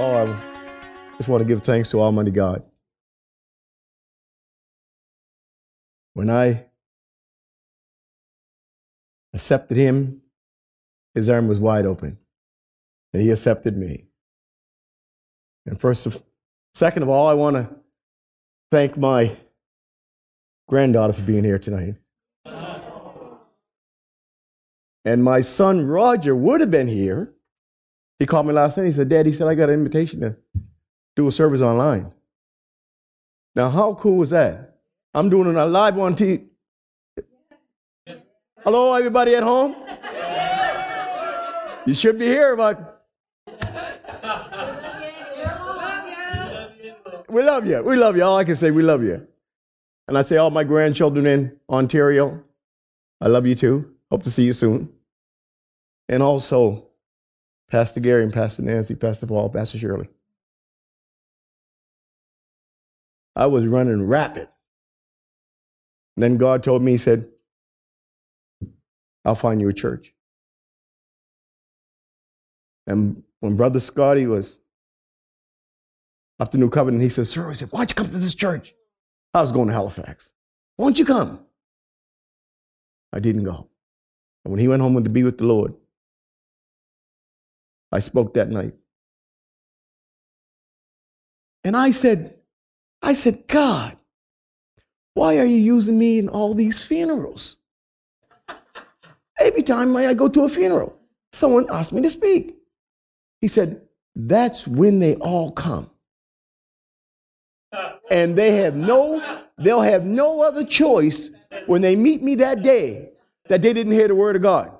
all, I just want to give thanks to Almighty God. When I accepted Him, His arm was wide open, and He accepted me. And first of, second of all, I want to thank my granddaughter for being here tonight. And my son Roger would have been here. He called me last night. He said, Dad, he said, I got an invitation to do a service online. Now, how cool was that? I'm doing it live on TV. Hello, everybody at home? You should be here, but we love you. We love you. All I can say, we love you. And I say, all my grandchildren in Ontario, I love you too. Hope to see you soon. And also, Pastor Gary and Pastor Nancy, Pastor Paul, Pastor Shirley. I was running rapid. Then God told me, He said, I'll find you a church. And when Brother Scotty was up to New Covenant, he said, Sir, he said, why don't you come to this church? I was going to Halifax. Why don't you come? I didn't go. And when he went home to be with the Lord, I spoke that night. And I said, I said, God, why are you using me in all these funerals? Every time I go to a funeral, someone asked me to speak. He said, That's when they all come. And they have no, they'll have no other choice when they meet me that day that they didn't hear the word of God.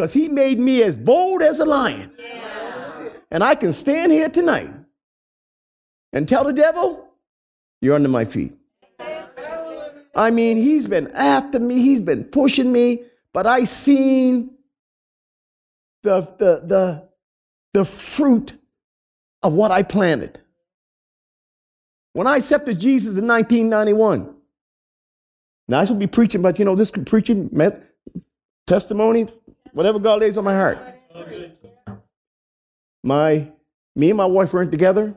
Because he made me as bold as a lion. And I can stand here tonight and tell the devil, You're under my feet. I mean, he's been after me, he's been pushing me, but I seen the, the, the, the fruit of what I planted. When I accepted Jesus in 1991, now I should be preaching, but you know, this preaching, testimony, whatever God lays on my heart. My, me and my wife weren't together,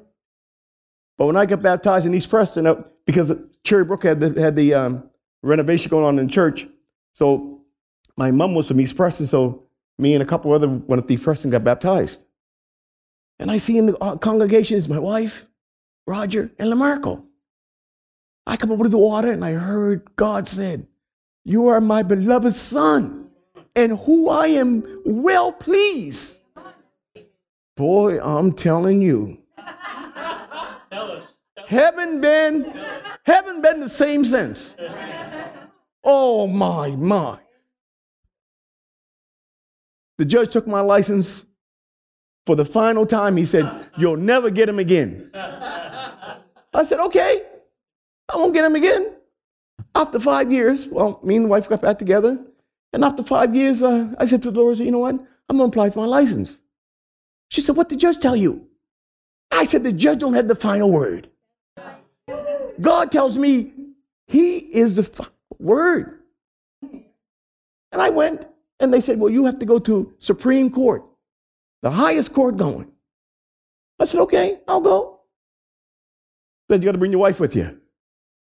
but when I got baptized in East Preston, uh, because Cherry Brook had the, had the um, renovation going on in church, so my mom was from East Preston, so me and a couple other went at the East Preston got baptized. And I see in the uh, congregation is my wife, Roger, and Lamarco. I come over to the water and I heard God said, You are my beloved son, and who I am well pleased. Boy, I'm telling you. Haven't been, haven't been the same since. Oh my, my. The judge took my license for the final time. He said, You'll never get him again. I said, Okay, I won't get him again. After five years, well, me and the wife got back together. And after five years, uh, I said to the Lord, You know what? I'm going to apply for my license. She said, What did the judge tell you? I said, The judge don't have the final word. God tells me he is the final word. And I went and they said, Well, you have to go to Supreme Court, the highest court going. I said, Okay, I'll go. Said, You got to bring your wife with you.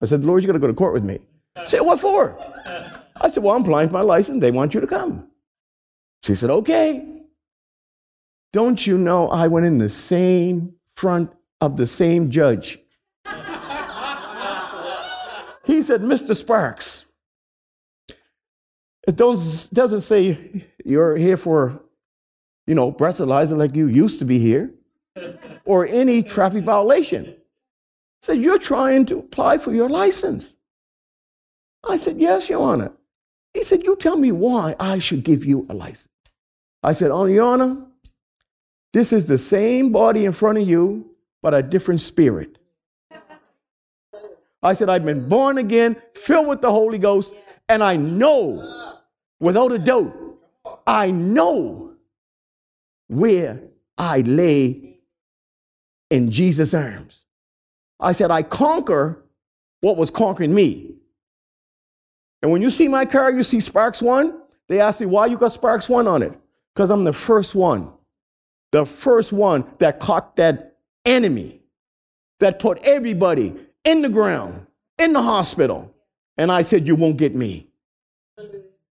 I said, Lord, you got to go to court with me. Said, What for? I said, Well, I'm applying for my license. They want you to come. She said, Okay. Don't you know I went in the same front of the same judge? he said, Mr. Sparks, it doesn't say you're here for, you know, breathalyzer like you used to be here or any traffic violation. He said, You're trying to apply for your license. I said, Yes, Your Honor. He said, You tell me why I should give you a license. I said, Oh, Your Honor, this is the same body in front of you, but a different spirit. I said, I've been born again, filled with the Holy Ghost, and I know, without a doubt, I know where I lay in Jesus' arms. I said, I conquer what was conquering me. And when you see my car, you see Sparks 1, they ask me, why you got Sparks 1 on it? Because I'm the first one the first one that caught that enemy, that put everybody in the ground, in the hospital. And I said, You won't get me.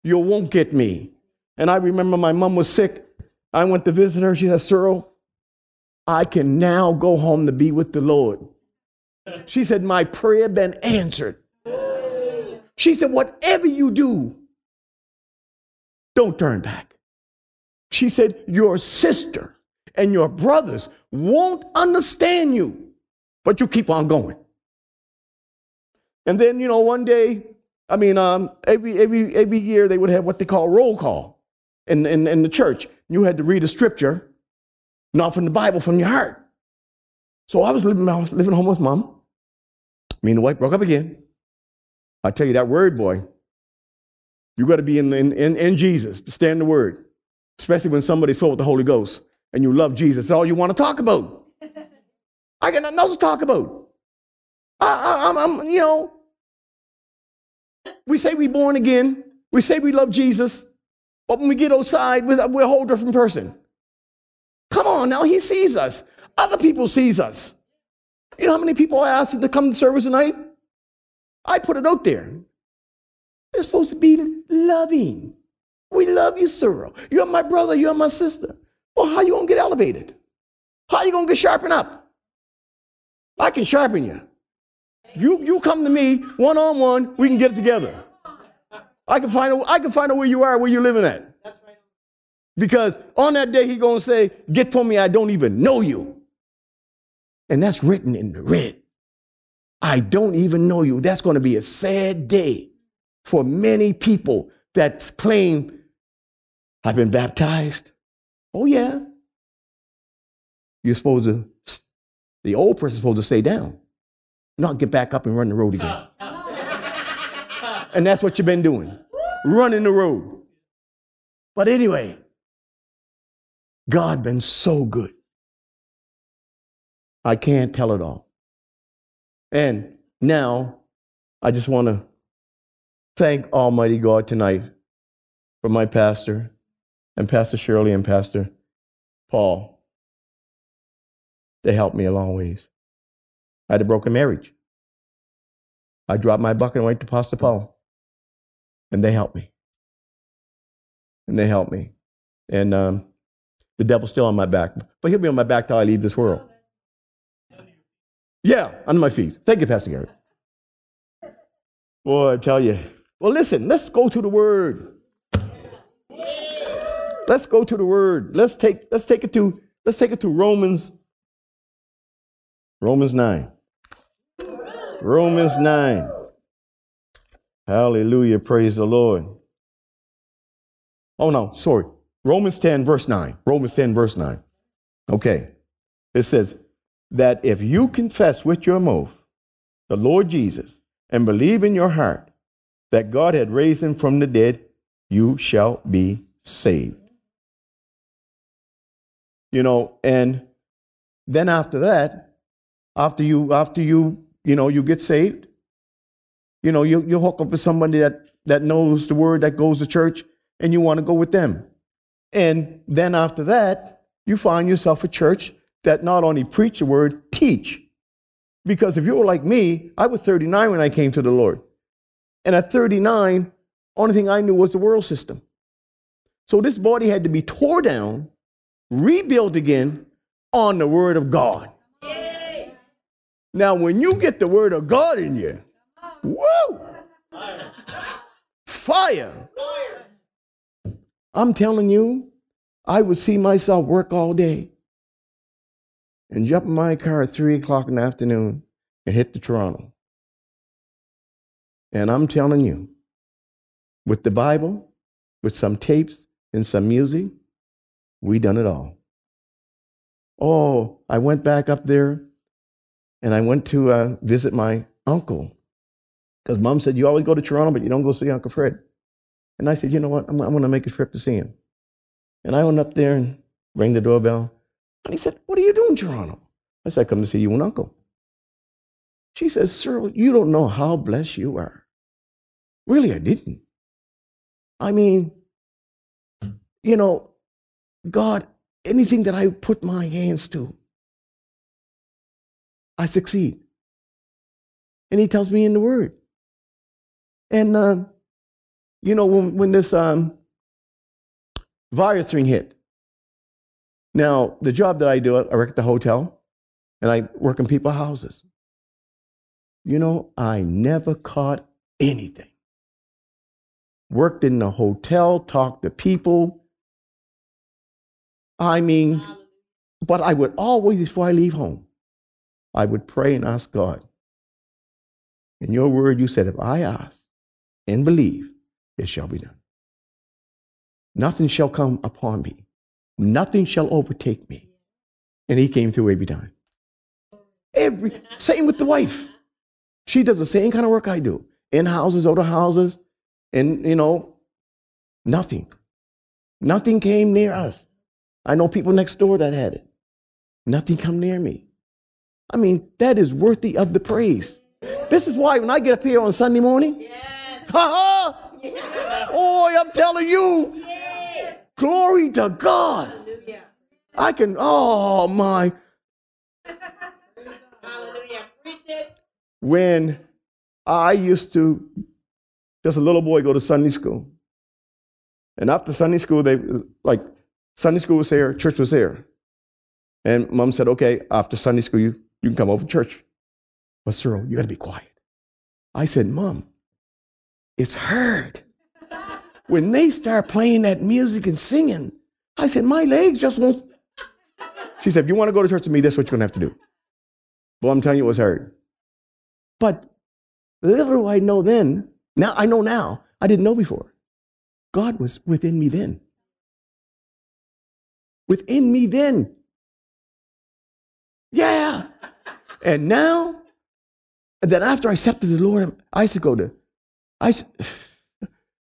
You won't get me. And I remember my mom was sick. I went to visit her. She said, Cyril, I can now go home to be with the Lord. She said, My prayer been answered. She said, Whatever you do, don't turn back. She said, Your sister and your brothers won't understand you, but you keep on going. And then, you know, one day, I mean, um, every, every, every year they would have what they call roll call in, in, in the church. You had to read a scripture, not from the Bible, from your heart. So I was living, living home with mom. Me and the wife broke up again. I tell you, that word, boy, you got to be in, in, in, in Jesus to stand the word, especially when somebody's filled with the Holy Ghost and you love Jesus. That's all you want to talk about. I got nothing else to talk about. I, I, I'm, you know, we say we born again. We say we love Jesus. But when we get outside, we're a whole different person. Come on now, he sees us. Other people sees us. You know how many people I asked to come to service tonight? I put it out there. They're supposed to be loving. We love you, Cyril. You're my brother. You're my sister. Well, how you gonna get elevated? How you gonna get sharpened up? I can sharpen you. You, you come to me one on one, we can get it together. I can find a, I can find out where you are, where you're living at. Because on that day, he gonna say, "Get for me, I don't even know you," and that's written in the red. I don't even know you. That's going to be a sad day for many people that claim, "I've been baptized." Oh yeah. You're supposed to. The old person's supposed to stay down, not get back up and run the road again. and that's what you've been doing, running the road. But anyway. God been so good. I can't tell it all. And now I just want to thank Almighty God tonight for my pastor and Pastor Shirley and Pastor Paul. They helped me a long ways. I had a broken marriage. I dropped my bucket and went to Pastor Paul. And they helped me. And they helped me. And um, the devil's still on my back, but he'll be on my back till I leave this world. Yeah, under my feet. Thank you, Pastor Gary. Boy, I tell you. Well, listen, let's go to the word. Let's go to the word. Let's take let's take it to let's take it to Romans Romans 9. Romans 9. Hallelujah. Praise the Lord. Oh no, sorry. Romans 10, verse 9. Romans 10, verse 9. Okay. It says that if you confess with your mouth the Lord Jesus and believe in your heart that God had raised him from the dead, you shall be saved. You know, and then after that, after you, after you, you know, you get saved, you know, you, you hook up with somebody that, that knows the word, that goes to church, and you want to go with them. And then after that, you find yourself a church that not only preach the word, teach. Because if you were like me, I was 39 when I came to the Lord. And at 39, only thing I knew was the world system. So this body had to be tore down, rebuilt again on the word of God. Yay. Now, when you get the word of God in you, whoa! Fire. Fire. I'm telling you, I would see myself work all day and jump in my car at three o'clock in the afternoon and hit the Toronto. And I'm telling you, with the Bible, with some tapes and some music, we done it all. Oh, I went back up there and I went to uh, visit my uncle because mom said, You always go to Toronto, but you don't go see Uncle Fred. And I said, you know what? I'm, I'm going to make a trip to see him. And I went up there and rang the doorbell. And he said, What are you doing, Toronto? I said, I come to see you and uncle. She says, Sir, you don't know how blessed you are. Really, I didn't. I mean, you know, God anything that I put my hands to, I succeed. And he tells me in the word. And, uh, you know, when, when this um, virus thing hit, now the job that I do, I work at the hotel and I work in people's houses. You know, I never caught anything. Worked in the hotel, talked to people. I mean, but I would always, before I leave home, I would pray and ask God. In your word, you said, if I ask and believe, it shall be done. Nothing shall come upon me, nothing shall overtake me. And he came through every time. Every same with the wife. She does the same kind of work I do. In houses, out of houses, and you know, nothing. Nothing came near us. I know people next door that had it. Nothing come near me. I mean, that is worthy of the praise. This is why when I get up here on Sunday morning, yes. ha ha! Yes. Oh, I'm telling you, yes. Glory to God. Hallelujah. I can, oh my. Hallelujah. Preach it. When I used to, just a little boy, go to Sunday school. And after Sunday school, they, like, Sunday school was here, church was here. And mom said, okay, after Sunday school, you, you can come over to church. But Cyril, you got to be quiet. I said, Mom, it's heard. When they start playing that music and singing, I said, my legs just won't. She said, if you want to go to church with me, that's what you're going to have to do. Well, I'm telling you, it was hard. But little do I know then, now I know now, I didn't know before. God was within me then. Within me then. Yeah. And now and then after I accepted the Lord, I used to go to, I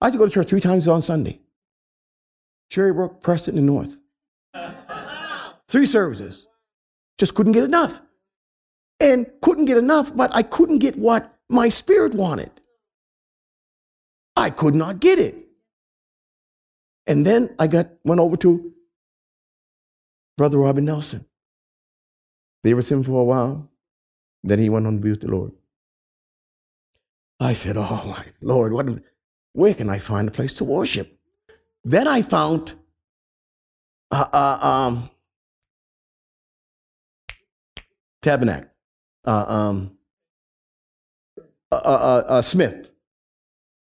I used to go to church three times on Sunday. Cherrybrook, Preston, and North. Three services. Just couldn't get enough. And couldn't get enough, but I couldn't get what my spirit wanted. I could not get it. And then I got went over to Brother Robin Nelson. They were with him for a while. Then he went on to be with the Lord. I said, Oh my Lord, what, where can I find a place to worship? Then I found uh, uh, um, Tabernacle, uh, um, uh, uh, uh, Smith,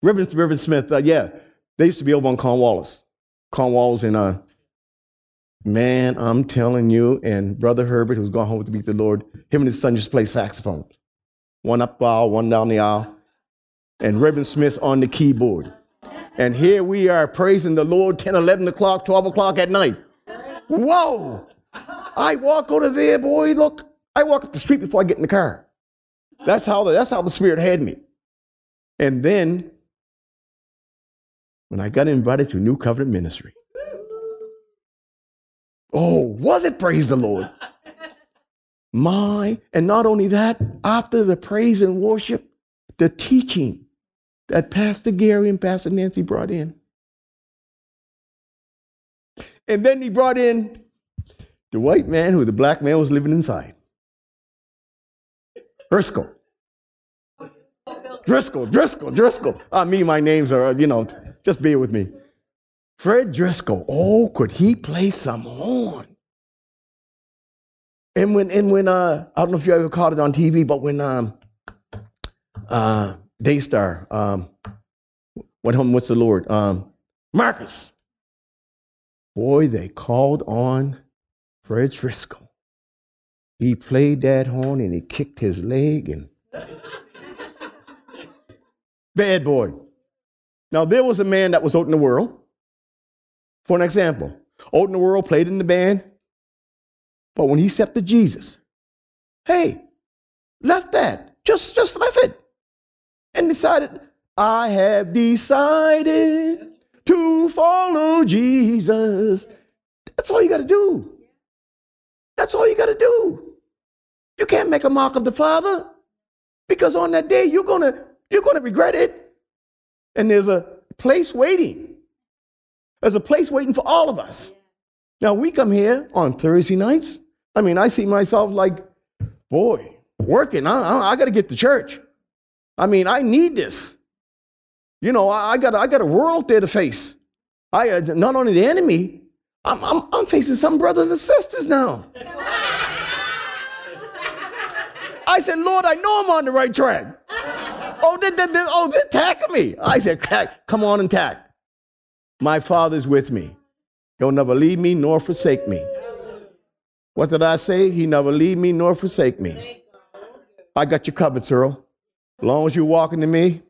Reverend, Reverend Smith. yeah, they used to be over on Cornwallis, Cornwallis, and uh, man, I'm telling you, and Brother Herbert, who's gone home to with the Lord, him and his son just play saxophones, one up the aisle, one down the aisle and Reverend Smith on the keyboard. And here we are praising the Lord 10, 11 o'clock, 12 o'clock at night. Whoa! I walk over there, boy, look. I walk up the street before I get in the car. That's how the, that's how the Spirit had me. And then, when I got invited to New Covenant Ministry, oh, was it praise the Lord? My, and not only that, after the praise and worship, the teaching that Pastor Gary and Pastor Nancy brought in. And then he brought in the white man who the black man was living inside. Driscoll. Driscoll, Driscoll, Driscoll. I mean, my names are, you know, just bear with me. Fred Driscoll. Oh, could he play some horn? And when, and when, uh, I don't know if you ever caught it on TV, but when, um, uh, Daystar. Um, home? What's the Lord? Um, Marcus. Boy, they called on Fred Driscoll. He played that horn and he kicked his leg and bad boy. Now there was a man that was out in the world. For an example, out in the world, played in the band, but when he stepped to Jesus, hey, left that. Just just left it and decided, I have decided to follow Jesus. That's all you got to do. That's all you got to do. You can't make a mock of the Father because on that day you're going to you're going to regret it. And there's a place waiting. There's a place waiting for all of us. Now we come here on Thursday nights. I mean, I see myself like, boy, working. I, I, I got to get to church. I mean, I need this. You know, I, I got I got a world there to face. I uh, not only the enemy, I'm, I'm, I'm facing some brothers and sisters now. I said, Lord, I know I'm on the right track. Oh, they, they, they, oh, they're attacking me. I said, come on and attack. My father's with me. He'll never leave me nor forsake me. What did I say? He never leave me nor forsake me. I got you covered, Cyril. Long as you're walking to me,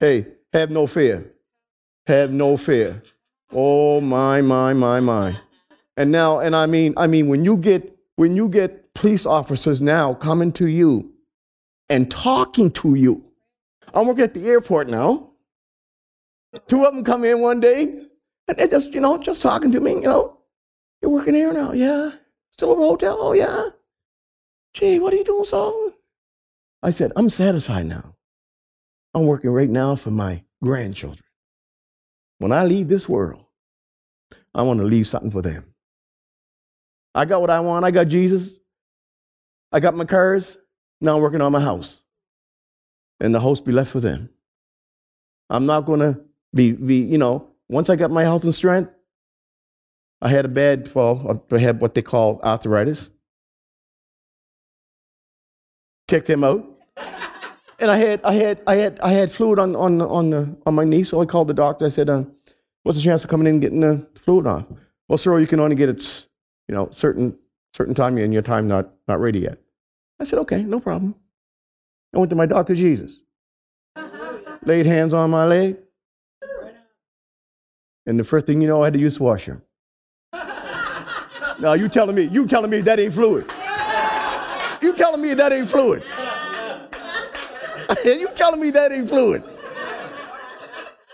hey, have no fear. Have no fear. Oh my, my, my, my. And now, and I mean, I mean, when you get when you get police officers now coming to you and talking to you. I'm working at the airport now. Two of them come in one day and they're just, you know, just talking to me, you know. You're working here now? Yeah. Still at the hotel? Oh, yeah. Gee, what are you doing, so? I said, I'm satisfied now. I'm working right now for my grandchildren. When I leave this world, I want to leave something for them. I got what I want. I got Jesus. I got my cars. Now I'm working on my house. And the house be left for them. I'm not going to be, be, you know, once I got my health and strength, I had a bad fall. I had what they call arthritis. Kicked him out. And I had, I had, I had, I had fluid on, on, on, the, on my knee. So I called the doctor. I said, uh, what's the chance of coming in and getting the fluid off? Well, sir, you can only get it, you know, certain, certain time and your time not, not ready yet. I said, okay, no problem. I went to my doctor, Jesus. Laid hands on my leg. And the first thing you know, I had to use washer. now you telling me, you telling me that ain't fluid. You telling me that ain't fluid. you telling me that ain't fluid.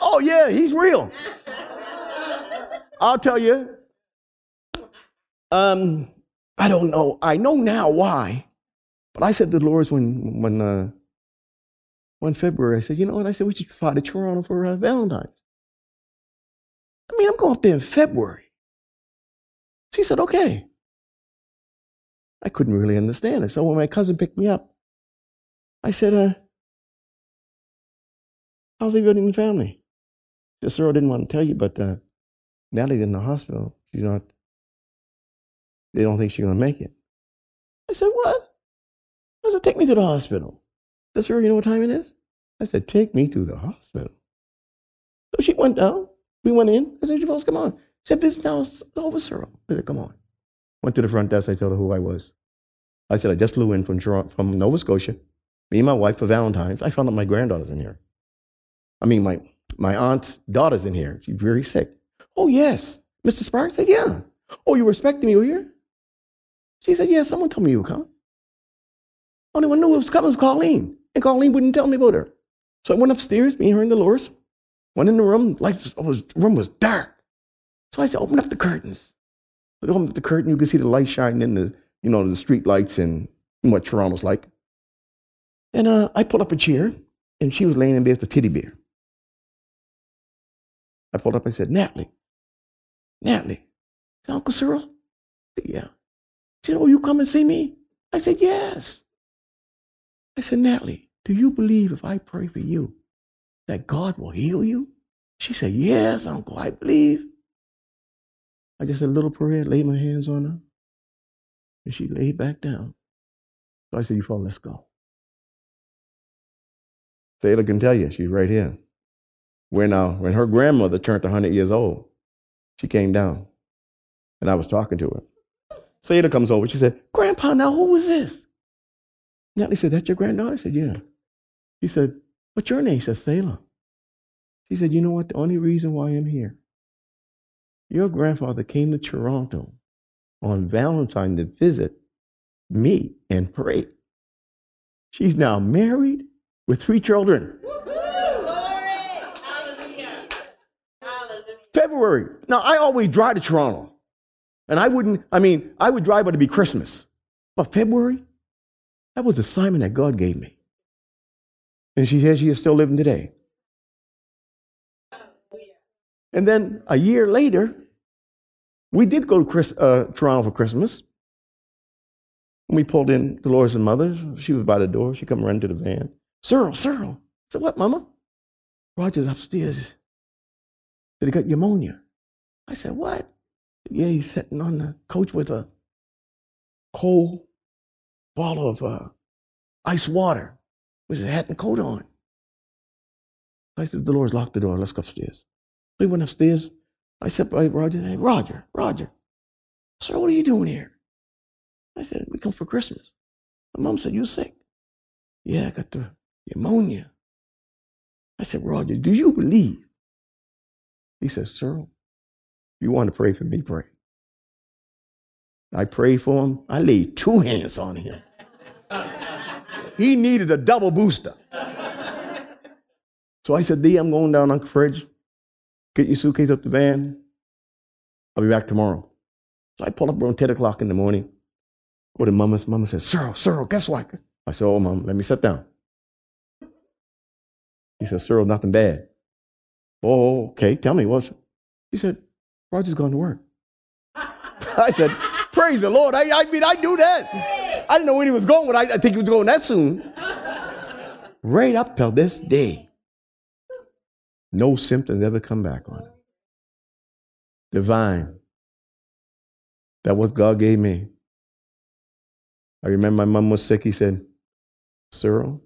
Oh yeah, he's real. I'll tell you. Um, I don't know. I know now why. But I said to the Lord when when uh, February, I said, you know what? I said we should fly to Toronto for uh, Valentine's. I mean, I'm going up there in February. She said, okay. I couldn't really understand it. So when my cousin picked me up, I said, uh, how's everybody in the family? Girl didn't want to tell you, but uh, Natalie's in the hospital. She's not, they don't think she's going to make it. I said, what? I said, take me to the hospital. Sir, you know what time it is? I said, take me to the hospital. So she went down. We went in. I said, folks, come on. She said, this now is over, sir. I said, come on. Went to the front desk. I told her who I was. I said, I just flew in from, from Nova Scotia. Me and my wife for Valentine's. I found out my granddaughter's in here. I mean, my, my aunt's daughter's in here. She's very sick. Oh, yes. Mr. Sparks said, yeah. Oh, you were expecting me, you? She said, yeah, someone told me you were coming. Only one knew it was coming was Colleen. And Colleen wouldn't tell me about her. So I went upstairs, me and her and Dolores. Went in the room, light was, the room was dark. So I said, open up the curtains. I opened up the curtain, you could see the light shining in the, you know, the street lights and what Toronto's like. And uh, I pulled up a chair, and she was laying in bed with a teddy bear. I pulled up, I said, Natalie, Natalie, Uncle Cyril? Said, yeah. She said, oh, you come and see me? I said, yes. I said, Natalie, do you believe if I pray for you that God will heal you? She said, Yes, Uncle, I believe. I just said a little prayer, laid my hands on her, and she laid back down. So I said, You fall, let's go. Selah can tell you, she's right here. When, uh, when her grandmother turned 100 years old, she came down, and I was talking to her. Selah comes over. She said, Grandpa, now who was this? Natalie said, That's your granddaughter? I said, Yeah. He said, What's your name? He said, Selah. She said, You know what? The only reason why I'm here, your grandfather came to Toronto on Valentine to visit me and pray. She's now married with three children. February. Now, I always drive to Toronto. And I wouldn't, I mean, I would drive, but it'd be Christmas. But February, that was the assignment that God gave me. And she says she is still living today. And then a year later, We did go to Chris, uh, Toronto for Christmas. And we pulled in Dolores' and mother. She was by the door. She come running to the van. Cyril, Cyril. I said, what, mama? Roger's upstairs. Did he got pneumonia? I said, what? Yeah, he's sitting on the couch with a cold bottle of uh, ice water with his hat and coat on. I said, the Dolores, lock the door. Let's go upstairs. We went upstairs. I said, hey, Roger, hey, Roger, Roger. Sir, what are you doing here? I said, we come for Christmas. My mom said, you sick? Yeah, I got the pneumonia. I said, Roger, do you believe? He says, Sir, you want to pray for me? Pray. I prayed for him. I laid two hands on him. he needed a double booster. So I said, D, I'm going down Uncle Fridge. Get your suitcase up the van. I'll be back tomorrow. So I pull up around 10 o'clock in the morning. Go to Mama's. Mama says, Cyril, Cyril, guess what? I said, Oh, Mom, let me sit down. He says, Cyril, nothing bad. Oh, okay. Tell me what's. He said, Roger's going to work. I said, Praise the Lord. I, I mean, I knew that. I didn't know when he was going, but I, I think he was going that soon. Right up till this day, no symptoms ever come back on it. Divine. That was God gave me. I remember my mom was sick. He said, Cyril,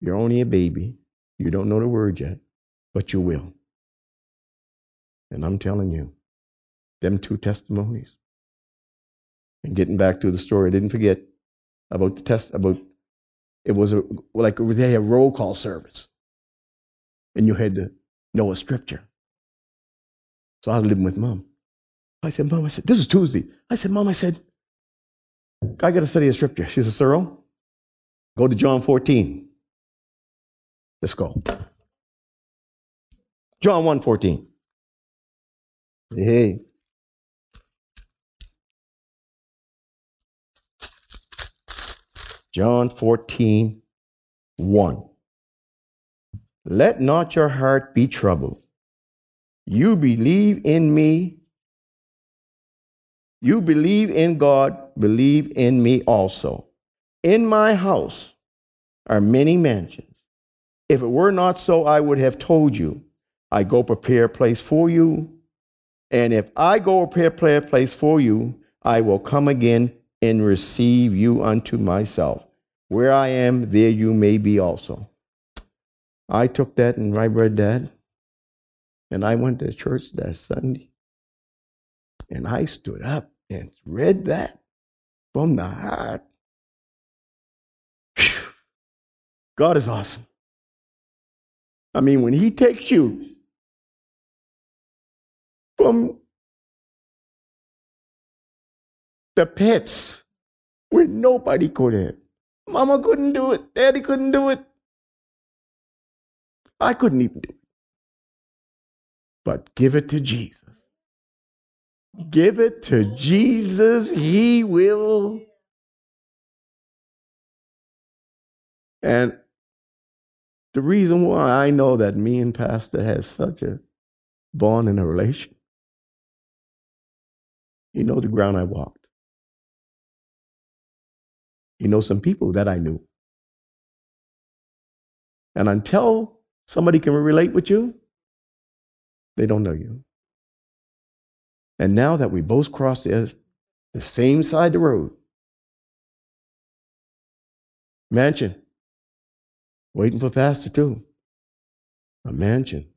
you're only a baby. You don't know the word yet, but you will. And I'm telling you, them two testimonies. And getting back to the story, I didn't forget about the test about it was a, like they had a roll call service, and you had to know a scripture. So I was living with mom. I said, Mom, I said, this is Tuesday. I said, Mom, I said, I got to study a scripture. She said, Cyril, go to John 14. Let's go. John 1 14. Hey. John 14, 1. Let not your heart be troubled. You believe in me. You believe in God, believe in me also. In my house are many mansions. If it were not so, I would have told you, I go prepare a place for you. And if I go prepare a place for you, I will come again and receive you unto myself. Where I am, there you may be also. I took that and I read that. And I went to church that Sunday. And I stood up and read that from the heart. God is awesome. I mean, when He takes you from the pits where nobody could have. Mama couldn't do it. Daddy couldn't do it. I couldn't even do it. But give it to Jesus. Give it to Jesus. He will. And the reason why I know that me and Pastor have such a bond in a relation, you know the ground I walked. You know some people that I knew. And until somebody can relate with you, they don't know you. And now that we both crossed the, the same side of the road, mansion, waiting for Pastor too, a mansion.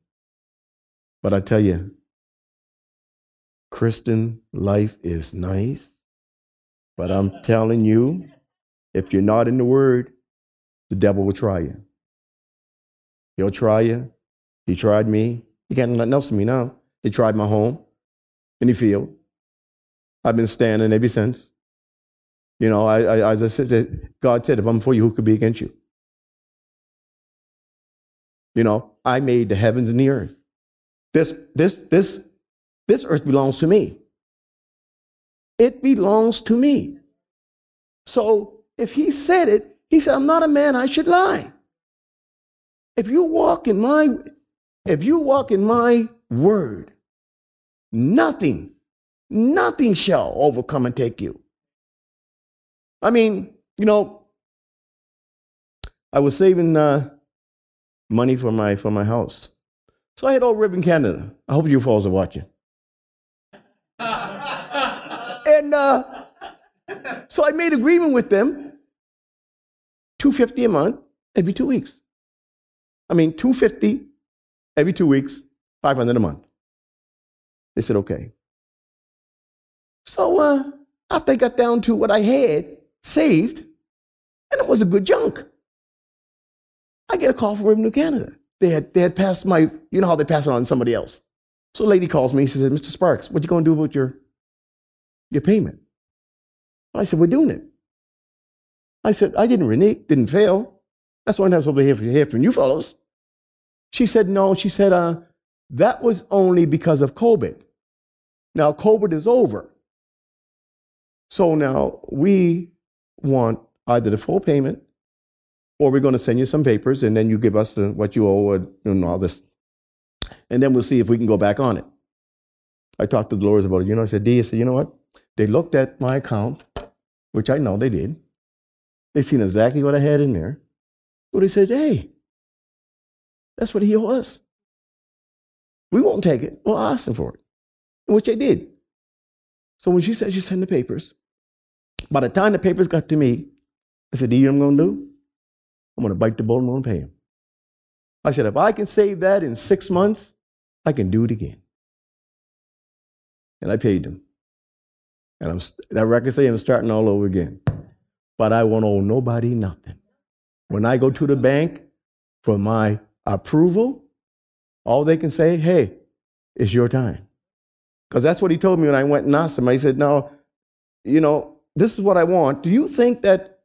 But I tell you, Christian life is nice, but I'm telling you, if you're not in the Word, the devil will try you. He'll try you. He tried me. He can't do nothing else to me now. He tried my home in the field. I've been standing ever since. You know, I, I, I said, that God said, if I'm for you, who could be against you? You know, I made the heavens and the earth. This, this, this, this earth belongs to me. It belongs to me. So if he said it, he said, I'm not a man, I should lie. If you walk in my, if you walk in my word, nothing, nothing shall overcome and take you. I mean, you know, I was saving uh, money for my for my house, so I had owed Revenue Canada. I hope you folks are watching. And uh, so I made agreement with them, two fifty a month every two weeks. I mean, two fifty every two weeks, five hundred a month. They said okay. So uh, after I got down to what I had saved, and it was a good junk, I get a call from Revenue Canada. They had they had passed my, you know how they pass it on to somebody else. So a lady calls me. She said, "Mr. Sparks, what you going to do about your your payment?" I said, "We're doing it." I said, "I didn't renege, didn't fail. That's why I'm supposed to hear, hear from you fellows." She said, "No." She said, "Uh, that was only because of COVID. Now COVID is over. So now we want either the full payment or we're going to send you some papers and then you give us the, what you owe and all this. And then we'll see if we can go back on it. I talked to Dolores about it. You know, I said, Dee, I said, you know what? They looked at my account, which I know they did. They seen exactly what I had in there. So they said, hey, that's what he owes We won't take it. We'll ask them for it, which they did. So when she said she sent the papers, by the time the papers got to me, I said, Do you know what I'm going to do? I'm going to bite the bullet and I'm going to pay him. I said, If I can save that in six months, I can do it again. And I paid them. And I'm, that record say I'm starting all over again. But I won't owe nobody nothing. When I go to the bank for my approval, all they can say, hey, it's your time. Because that's what he told me when I went and asked him. I said, no, you know, this is what I want. Do you think that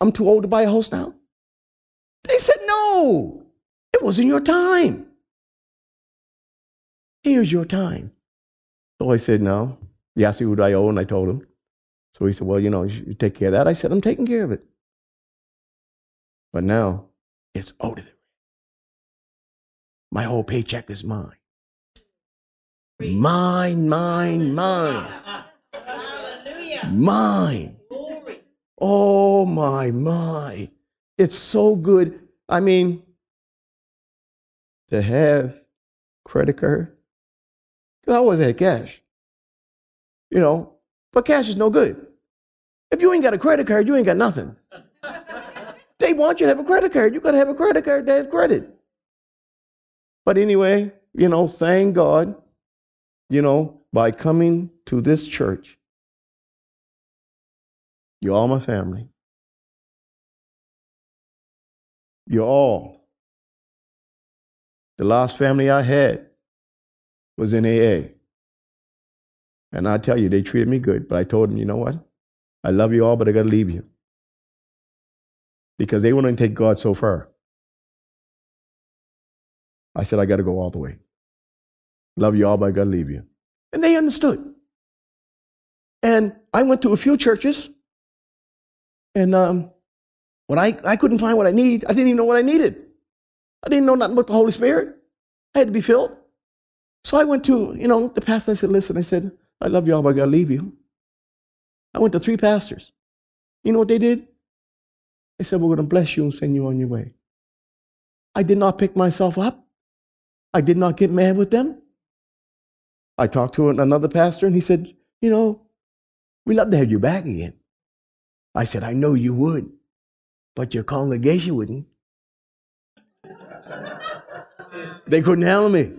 I'm too old to buy a house now? They said, No, it wasn't your time. Here's your time. So I said, No. He asked me what I owe, and I told him. So he said, Well, you know, you take care of that. I said, I'm taking care of it. But now it's out of there. My whole paycheck is mine. Mine, mine, mine. Hallelujah. Mine. Oh my, my. It's so good. I mean, to have credit card, because I always had cash, you know, but cash is no good. If you ain't got a credit card, you ain't got nothing. they want you to have a credit card. You got to have a credit card to have credit. But anyway, you know, thank God, you know, by coming to this church, you're all my family. You're all. The last family I had was in AA. And I tell you, they treated me good, but I told them, you know what? I love you all, but I got to leave you. Because they wouldn't take God so far. I said, I got to go all the way. Love you all, but I got to leave you. And they understood. And I went to a few churches and um, when I, I couldn't find what I need, I didn't even know what I needed. I didn't know nothing about the Holy Spirit. I had to be filled. So I went to, you know, the pastor. I said, listen, I said, I love you all, but I got to leave you. I went to three pastors. You know what they did? They said, we're going to bless you and send you on your way. I did not pick myself up. I did not get mad with them. I talked to another pastor and he said, you know, we'd love to have you back again. I said, I know you would, but your congregation wouldn't. they couldn't handle me.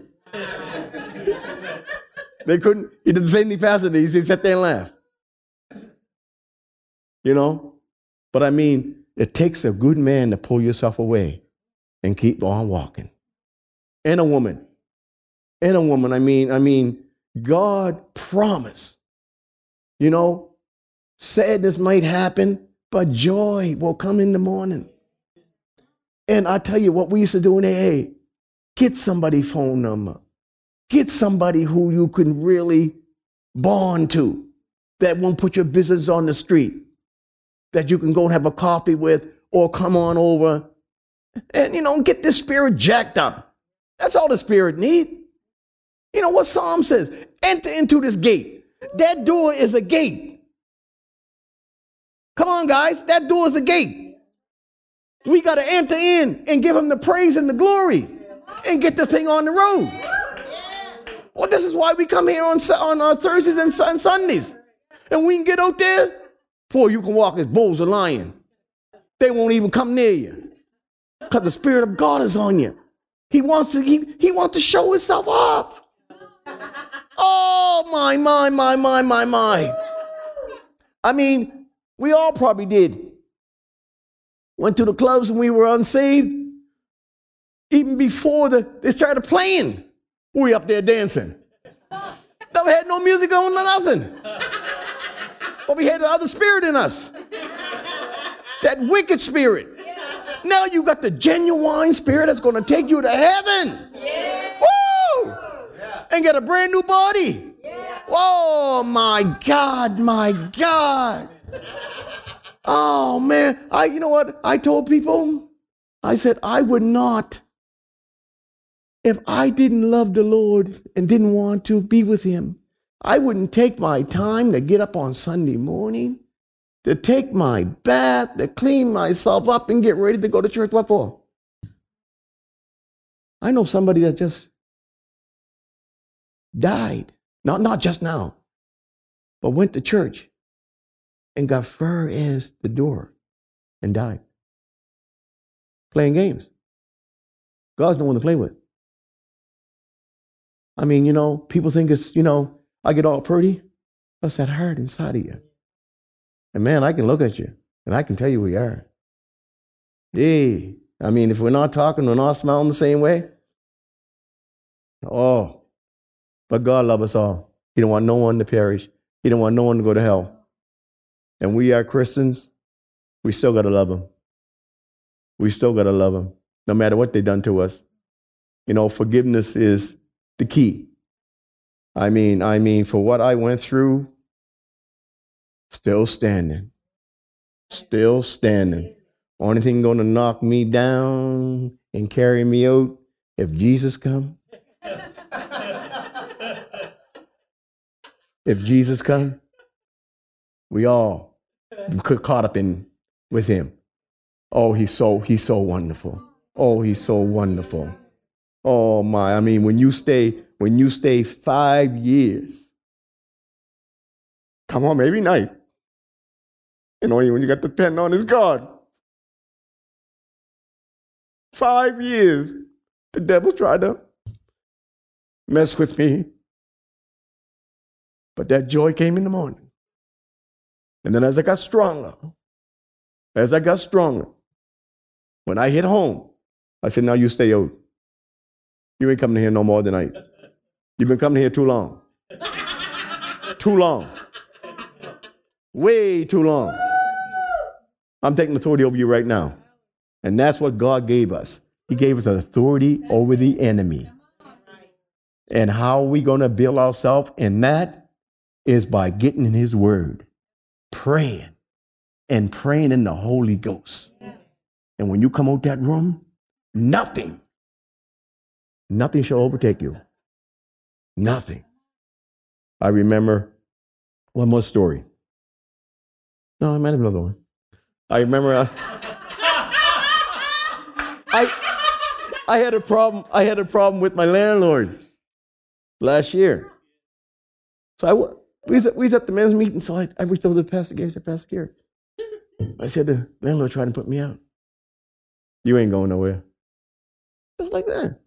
They couldn't. He didn't say anything past it. He sat there and laughed. You know? But I mean, it takes a good man to pull yourself away and keep on walking. And a woman. And a woman. I mean, I mean, God promised. You know, Sadness might happen, but joy will come in the morning. And I tell you what we used to do in AA get somebody's phone number, get somebody who you can really bond to that won't put your business on the street, that you can go and have a coffee with or come on over and, you know, get this spirit jacked up. That's all the spirit need. You know what Psalm says? Enter into this gate. That door is a gate. Come on, guys. That door is a gate. We got to enter in and give him the praise and the glory and get the thing on the road. Well, this is why we come here on, on uh, Thursdays and, and Sundays. And we can get out there. Boy, you can walk as bold as a lion. They won't even come near you. Because the Spirit of God is on you. He wants to, he, he wants to show himself off. Oh my, my, my, my, my, my. I mean, we all probably did. Went to the clubs when we were unsaved. Even before the, they started playing, we up there dancing. Never had no music on or nothing. But we had the other spirit in us. That wicked spirit. Now you got the genuine spirit that's going to take you to heaven. Yeah. Woo! Yeah. And get a brand new body. Yeah. Oh my God, my God. Oh man, I you know what? I told people, I said I would not if I didn't love the Lord and didn't want to be with him. I wouldn't take my time to get up on Sunday morning to take my bath, to clean myself up and get ready to go to church. What for? I know somebody that just died. Not, not just now, but went to church and got far as the door and died. Playing games. God's no one to play with. I mean, you know, people think it's, you know, I get all pretty. What's that heart inside of you? And man, I can look at you and I can tell you who you are. Hey, I mean, if we're not talking, we're not smiling the same way. Oh, but God loves us all. He don't want no one to perish. He don't want no one to go to hell. And we are Christians. We still got to love them. We still got to love them, no matter what they've done to us. You know, forgiveness is the key. I mean, I mean, for what I went through, Still standing. Still standing. Only thing going to knock me down and carry me out if Jesus come. if Jesus come, we all could caught up in with him. Oh, he's so he's so wonderful. Oh, he's so wonderful. Oh my, I mean, when you stay when you stay five years, come on, maybe night. And only when you got the pen on is God. Five years, the devil tried to mess with me. But that joy came in the morning. And then as I got stronger, as I got stronger, when I hit home, I said, Now you stay out. You ain't coming here no more tonight. You've been coming here too long. too long. Way too long. I'm taking authority over you right now. And that's what God gave us. He gave us authority over the enemy. And how are we going to build ourselves in that? Is by getting in His Word, praying, and praying in the Holy Ghost. And when you come out that room, nothing, nothing shall overtake you. Nothing. I remember one more story. No, I might have another one. I remember I, I, I had a problem. I had a problem with my landlord last year. So I we was at, we was at the men's meeting. So I, I reached over to Pastor Gary. I said, Pastor Gary, I said the landlord tried to put me out. You ain't going nowhere. Just like that.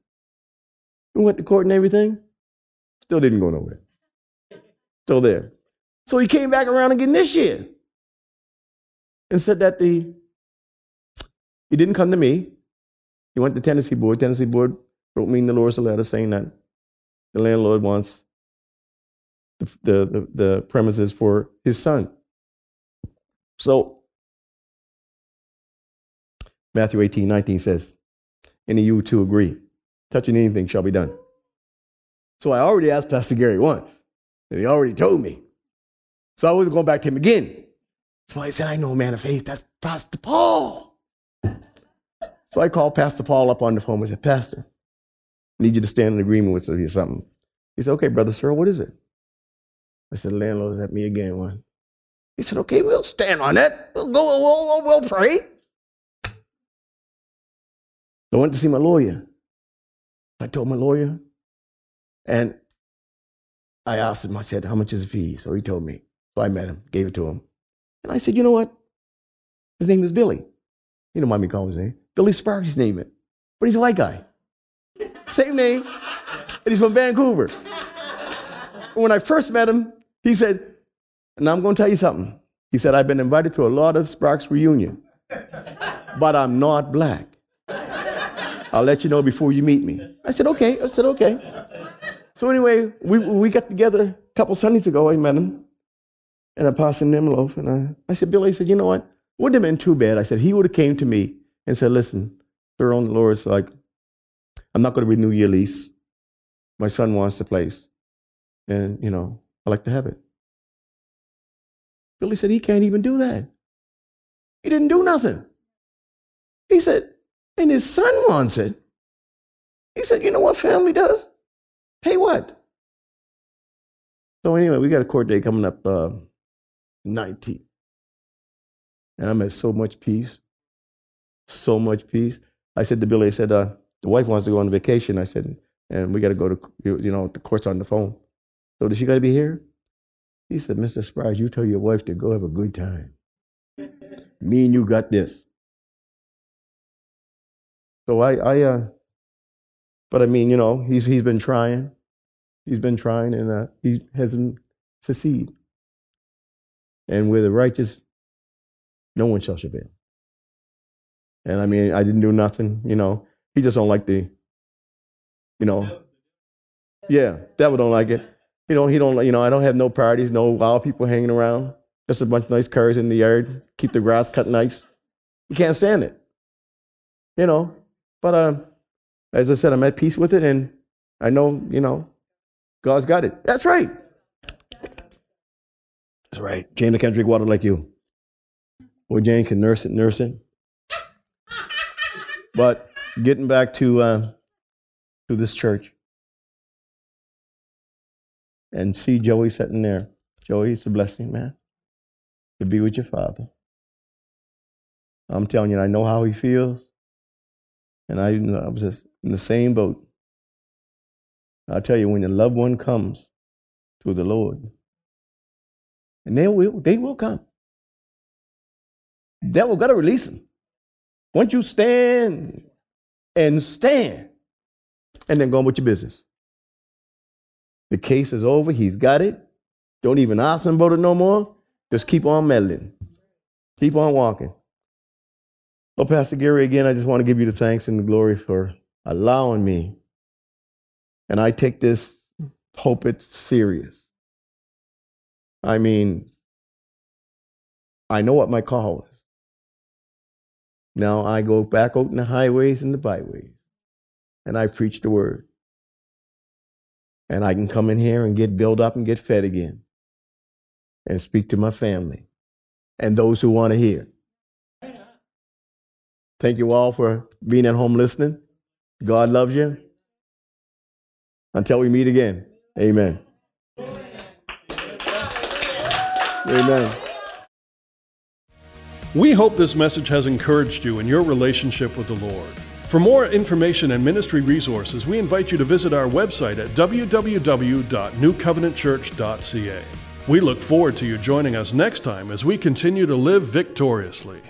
We went to court and everything. Still didn't go nowhere. Still there. So he came back around again this year and said that the he didn't come to me. He went to tenancy board. tenancy board wrote me in the a letter saying that the landlord wants the, the, the, the premises for his son. So Matthew 18, 19 says, Any you two agree, touching anything shall be done. So I already asked Pastor Gary once, and he already told me. So I wasn't going back to him again. That's why I said, I know a man of faith. That's Pastor Paul. So I called Pastor Paul up on the phone and said, Pastor, I need you to stand in agreement with me something. He said, Okay, Brother Sir, what is it? I said, Landlord's at me again one. He said, Okay, we'll stand on that. We'll go, we'll, we'll, we'll pray. I went to see my lawyer. I told my lawyer, and I asked him, I said, How much is the fee? So he told me. So I met him, gave it to him. And I said, You know what? His name is Billy. You don't mind me calling his name. Billy Sparks, his name it. But he's a white guy. Same name. And he's from Vancouver. When I first met him, he said, Now I'm going to tell you something. He said, I've been invited to a lot of Sparks reunion, but I'm not black. I'll let you know before you meet me. I said, Okay. I said, Okay. So anyway, we, we got together a couple Sundays ago. I met him. And I passed him envelope. And I, I said, Billy, I said, you know what? Wouldn't have been too bad. I said, he would have came to me and said, listen, sir, on the Lord's like, I'm not going to renew your lease. My son wants the place. And, you know, I like to have it. Billy said, he can't even do that. He didn't do nothing. He said, and his son wants it. He said, you know what family does? Pay what? So anyway, we got a court date coming up uh, 19th. And I'm at so much peace. So much peace. I said to Billy, I said, uh, the wife wants to go on vacation. I said, and we got to go to, you know, the court's on the phone. So does she got to be here? He said, Mr. Sparks, you tell your wife to go have a good time. Me and you got this. So I, I, uh, but I mean, you know, he's he's been trying, he's been trying, and uh, he hasn't succeeded. And with the righteous, no one shall prevail. And I mean, I didn't do nothing, you know. He just don't like the, you know, yeah, devil don't like it. You know, he don't, you know, I don't have no parties, no wild people hanging around. Just a bunch of nice cars in the yard, keep the grass cut nice. He can't stand it, you know. But uh, as I said, I'm at peace with it, and I know, you know, God's got it. That's right. That's right. Jane I can't drink water like you. Boy, Jane can nurse it, nurse it. But getting back to uh, to this church and see Joey sitting there. Joey, it's a blessing, man, to be with your father. I'm telling you, I know how he feels, and I, I was just in the same boat. I tell you, when your loved one comes to the Lord, and they will, they will come. Mm-hmm. Devil got to release them. Once you stand and stand, and then go on with your business. The case is over. He's got it. Don't even ask him about it no more. Just keep on meddling. Keep on walking. Well, Pastor Gary, again, I just want to give you the thanks and the glory for allowing me. And I take this pulpit serious. I mean, I know what my call is. Now I go back out in the highways and the byways and I preach the word. And I can come in here and get built up and get fed again and speak to my family and those who want to hear. Thank you all for being at home listening. God loves you. Until we meet again, amen. Amen. We hope this message has encouraged you in your relationship with the Lord. For more information and ministry resources, we invite you to visit our website at www.newcovenantchurch.ca. We look forward to you joining us next time as we continue to live victoriously.